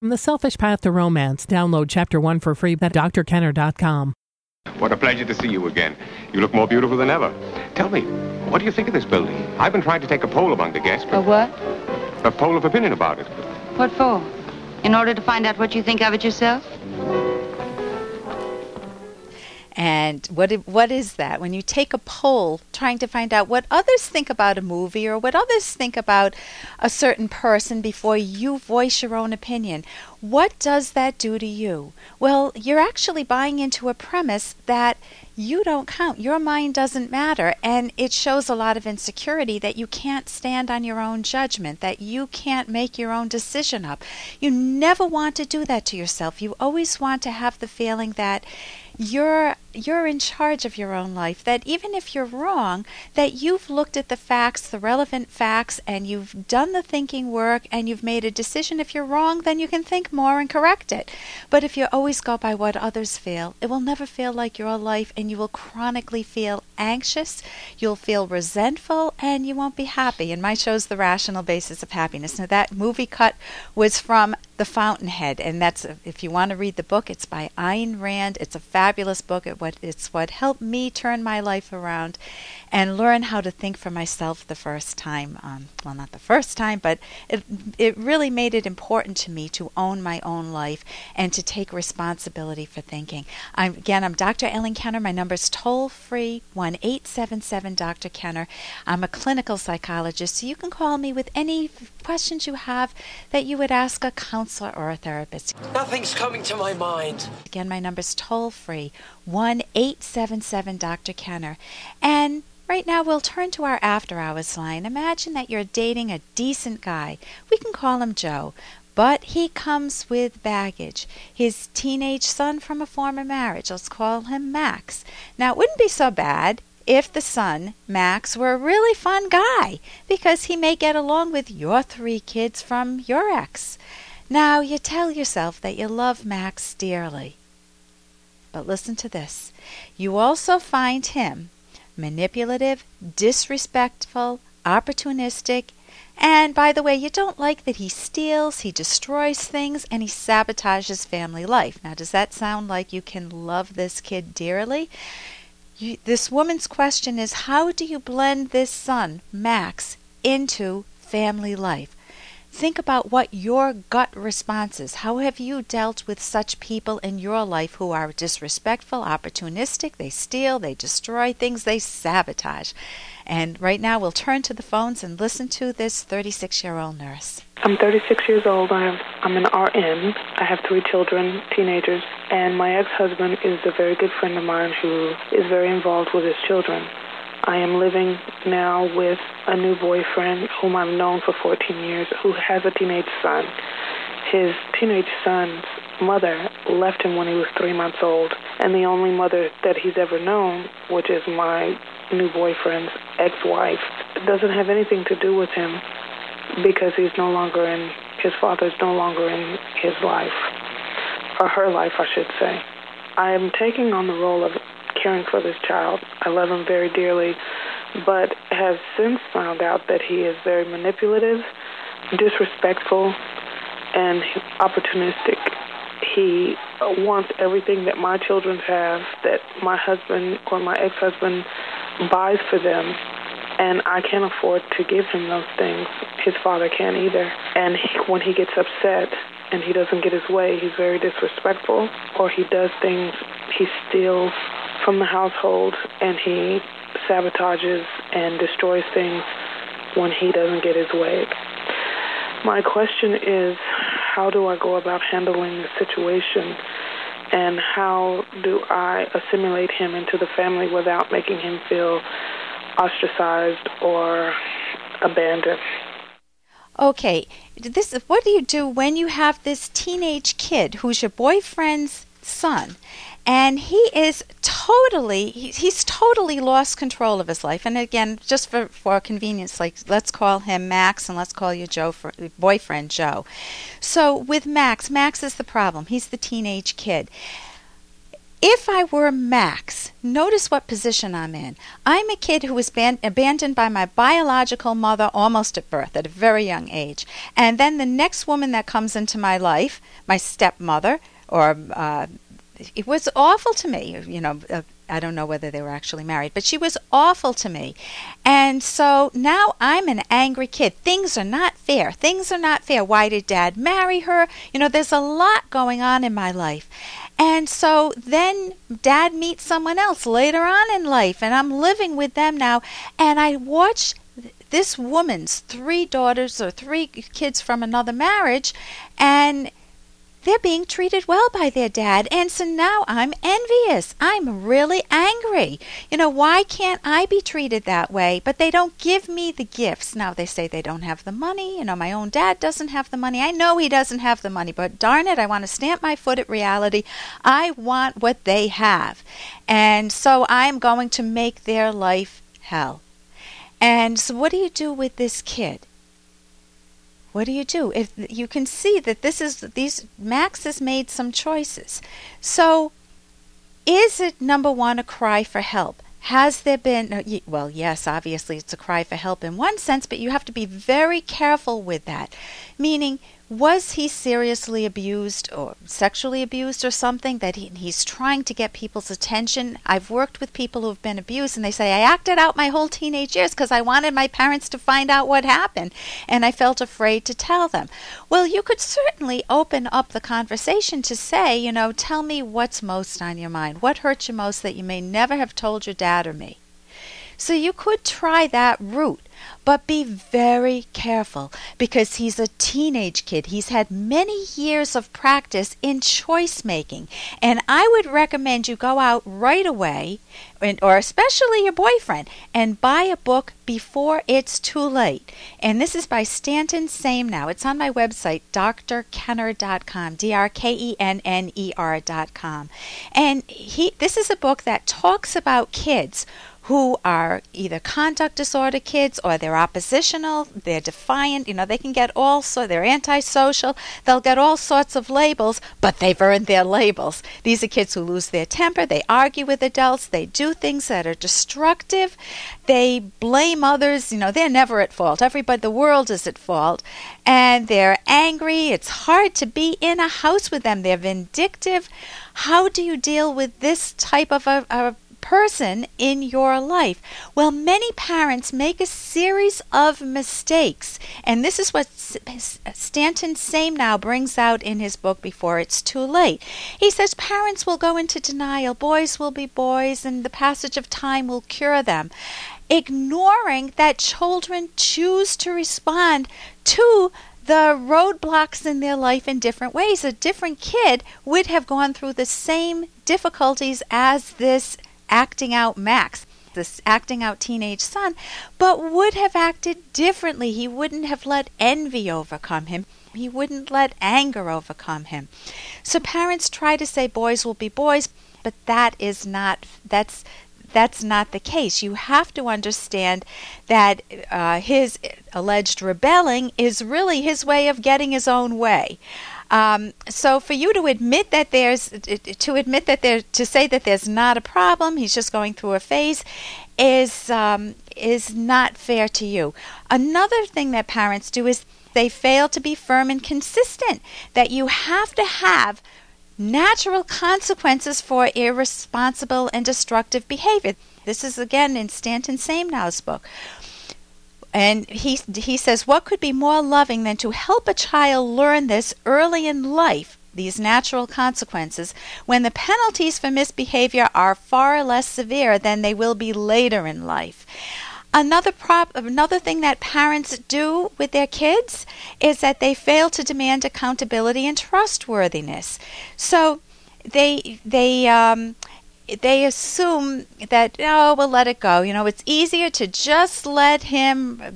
From The Selfish Path to Romance, download Chapter 1 for free at drkenner.com. What a pleasure to see you again. You look more beautiful than ever. Tell me, what do you think of this building? I've been trying to take a poll among the guests, A what? a poll of opinion about it. What for? In order to find out what you think of it yourself? And what what is that? When you take a poll trying to find out what others think about a movie or what others think about a certain person before you voice your own opinion, what does that do to you? Well, you're actually buying into a premise that you don't count. Your mind doesn't matter. And it shows a lot of insecurity that you can't stand on your own judgment, that you can't make your own decision up. You never want to do that to yourself. You always want to have the feeling that you're you're in charge of your own life that even if you're wrong that you've looked at the facts the relevant facts and you've done the thinking work and you've made a decision. If you're wrong then you can think more and correct it. But if you always go by what others feel it will never feel like your life and you will chronically feel anxious you'll feel resentful and you won't be happy and my show's the rational basis of happiness now that movie cut was from the Fountainhead, and that's if you want to read the book, it's by Ayn Rand. It's a fabulous book. It's what helped me turn my life around and learn how to think for myself the first time. Um, well, not the first time, but it it really made it important to me to own my own life and to take responsibility for thinking. I'm, again, I'm Dr. Ellen Kenner. My number is toll free one eight seven seven Dr. Kenner. I'm a clinical psychologist, so you can call me with any questions you have that you would ask a counselor or a therapist. Nothing's coming to my mind. Again, my number's toll free 1 877 Dr. Kenner. And right now, we'll turn to our after hours line. Imagine that you're dating a decent guy. We can call him Joe. But he comes with baggage. His teenage son from a former marriage. Let's call him Max. Now, it wouldn't be so bad if the son, Max, were a really fun guy, because he may get along with your three kids from your ex. Now, you tell yourself that you love Max dearly. But listen to this. You also find him manipulative, disrespectful, opportunistic, and by the way, you don't like that he steals, he destroys things, and he sabotages family life. Now, does that sound like you can love this kid dearly? You, this woman's question is how do you blend this son, Max, into family life? Think about what your gut response is. How have you dealt with such people in your life who are disrespectful, opportunistic, they steal, they destroy things, they sabotage? And right now we'll turn to the phones and listen to this 36 year old nurse. I'm 36 years old. I'm, I'm an RN. I have three children, teenagers, and my ex-husband is a very good friend of mine who is very involved with his children. I am living now with a new boyfriend whom I've known for 14 years who has a teenage son. His teenage son's mother left him when he was three months old, and the only mother that he's ever known, which is my new boyfriend's ex-wife, doesn't have anything to do with him because he's no longer in, his father's no longer in his life, or her life, I should say. I am taking on the role of caring for this child. I love him very dearly, but have since found out that he is very manipulative, disrespectful, and opportunistic. He wants everything that my children have, that my husband or my ex husband buys for them, and I can't afford to give him those things. His father can't either. And he, when he gets upset and he doesn't get his way, he's very disrespectful, or he does things, he steals from the household and he sabotages and destroys things when he doesn't get his way. My question is how do I go about handling the situation and how do I assimilate him into the family without making him feel ostracized or abandoned? Okay, this what do you do when you have this teenage kid who's your boyfriend's son and he is totally he, he's totally lost control of his life and again just for, for convenience like let's call him max and let's call you joe for boyfriend joe so with max max is the problem he's the teenage kid If I were Max, notice what position I'm in. I'm a kid who was ban- abandoned by my biological mother almost at birth, at a very young age. And then the next woman that comes into my life, my stepmother, or uh, it was awful to me, you know. Uh, I don't know whether they were actually married, but she was awful to me. And so now I'm an angry kid. Things are not fair. Things are not fair. Why did dad marry her? You know, there's a lot going on in my life. And so then dad meets someone else later on in life, and I'm living with them now. And I watch this woman's three daughters or three kids from another marriage, and they're being treated well by their dad. And so now I'm envious. I'm really angry. You know, why can't I be treated that way? But they don't give me the gifts. Now they say they don't have the money. You know, my own dad doesn't have the money. I know he doesn't have the money, but darn it, I want to stamp my foot at reality. I want what they have. And so I'm going to make their life hell. And so, what do you do with this kid? What do you do? If you can see that this is these max has made some choices. So is it number one a cry for help? Has there been well yes obviously it's a cry for help in one sense but you have to be very careful with that. Meaning was he seriously abused or sexually abused or something that he, he's trying to get people's attention? I've worked with people who've been abused and they say i acted out my whole teenage years because i wanted my parents to find out what happened and i felt afraid to tell them. Well you could certainly open up the conversation to say you know tell me what's most on your mind. What hurt you most that you may never have told your dad or me? So you could try that route but be very careful because he's a teenage kid. He's had many years of practice in choice making. And I would recommend you go out right away, and, or especially your boyfriend, and buy a book before it's too late. And this is by Stanton Samenow. It's on my website, drkenner.com, D R K E N N E R.com. And he, this is a book that talks about kids who are either conduct disorder kids or they're oppositional, they're defiant, you know, they can get all so they're antisocial, they'll get all sorts of labels, but they've earned their labels. These are kids who lose their temper, they argue with adults, they do things that are destructive, they blame others, you know, they're never at fault. Everybody the world is at fault. And they're angry. It's hard to be in a house with them. They're vindictive. How do you deal with this type of a, a person in your life? Well, many parents make a series of mistakes, and this is what Stanton Samenow brings out in his book Before It's Too Late. He says parents will go into denial, boys will be boys, and the passage of time will cure them ignoring that children choose to respond to the roadblocks in their life in different ways. A different kid would have gone through the same difficulties as this acting out Max, this acting out teenage son, but would have acted differently. He wouldn't have let envy overcome him. He wouldn't let anger overcome him. So parents try to say boys will be boys, but that is not that's that's not the case. You have to understand that uh, his alleged rebelling is really his way of getting his own way. Um, so for you to admit that there's to admit that there to say that there's not a problem, he's just going through a phase, is um, is not fair to you. Another thing that parents do is they fail to be firm and consistent. That you have to have natural consequences for irresponsible and destructive behavior. This is again in Stanton Samenow's book. And he, he says, What could be more loving than to help a child learn this early in life, these natural consequences, when the penalties for misbehavior are far less severe than they will be later in life? Another prop, another thing that parents do with their kids is that they fail to demand accountability and trustworthiness. So they they um, they assume that oh we'll let it go. You know it's easier to just let him uh,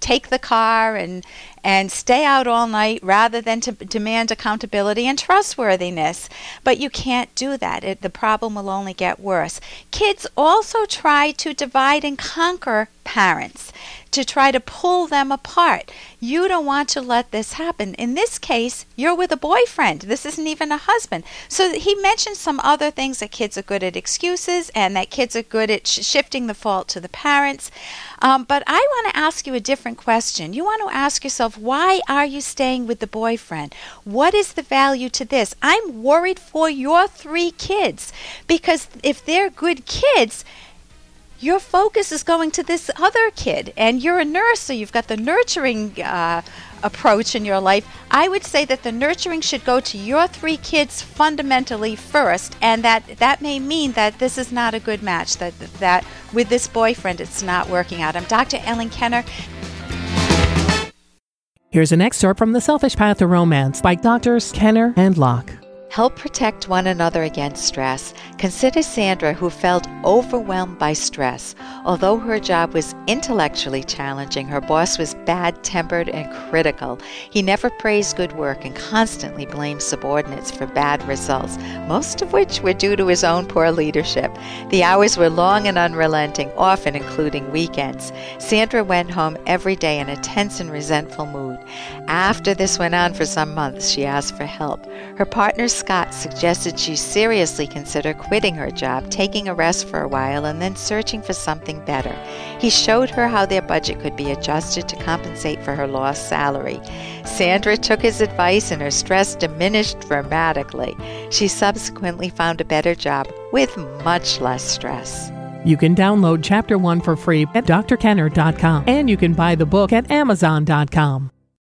take the car and and stay out all night rather than to demand accountability and trustworthiness. But you can't do that. It, the problem will only get worse. Kids also try to divide and conquer parents to try to pull them apart. You don't want to let this happen. In this case, you're with a boyfriend. This isn't even a husband. So he mentioned some other things that kids are good at excuses and that kids are good at sh- shifting the fault to the parents. Um, but I want to ask you a different question. You want to ask yourself, why are you staying with the boyfriend? What is the value to this? I'm worried for your three kids because if they're good kids, your focus is going to this other kid and you're a nurse so you've got the nurturing uh, approach in your life i would say that the nurturing should go to your three kids fundamentally first and that that may mean that this is not a good match that that with this boyfriend it's not working out i'm dr ellen kenner Here's an excerpt from The Selfish Path to Romance by Doctors Kenner and Locke. Help protect one another against stress. Consider Sandra, who felt overwhelmed by stress. Although her job was intellectually challenging, her boss was bad tempered and critical. He never praised good work and constantly blamed subordinates for bad results, most of which were due to his own poor leadership. The hours were long and unrelenting, often including weekends. Sandra went home every day in a tense and resentful mood. After this went on for some months, she asked for help. Her partner, Scott suggested she seriously consider quitting her job, taking a rest for a while, and then searching for something better. He showed her how their budget could be adjusted to compensate for her lost salary. Sandra took his advice and her stress diminished dramatically. She subsequently found a better job with much less stress. You can download Chapter 1 for free at drkenner.com and you can buy the book at amazon.com.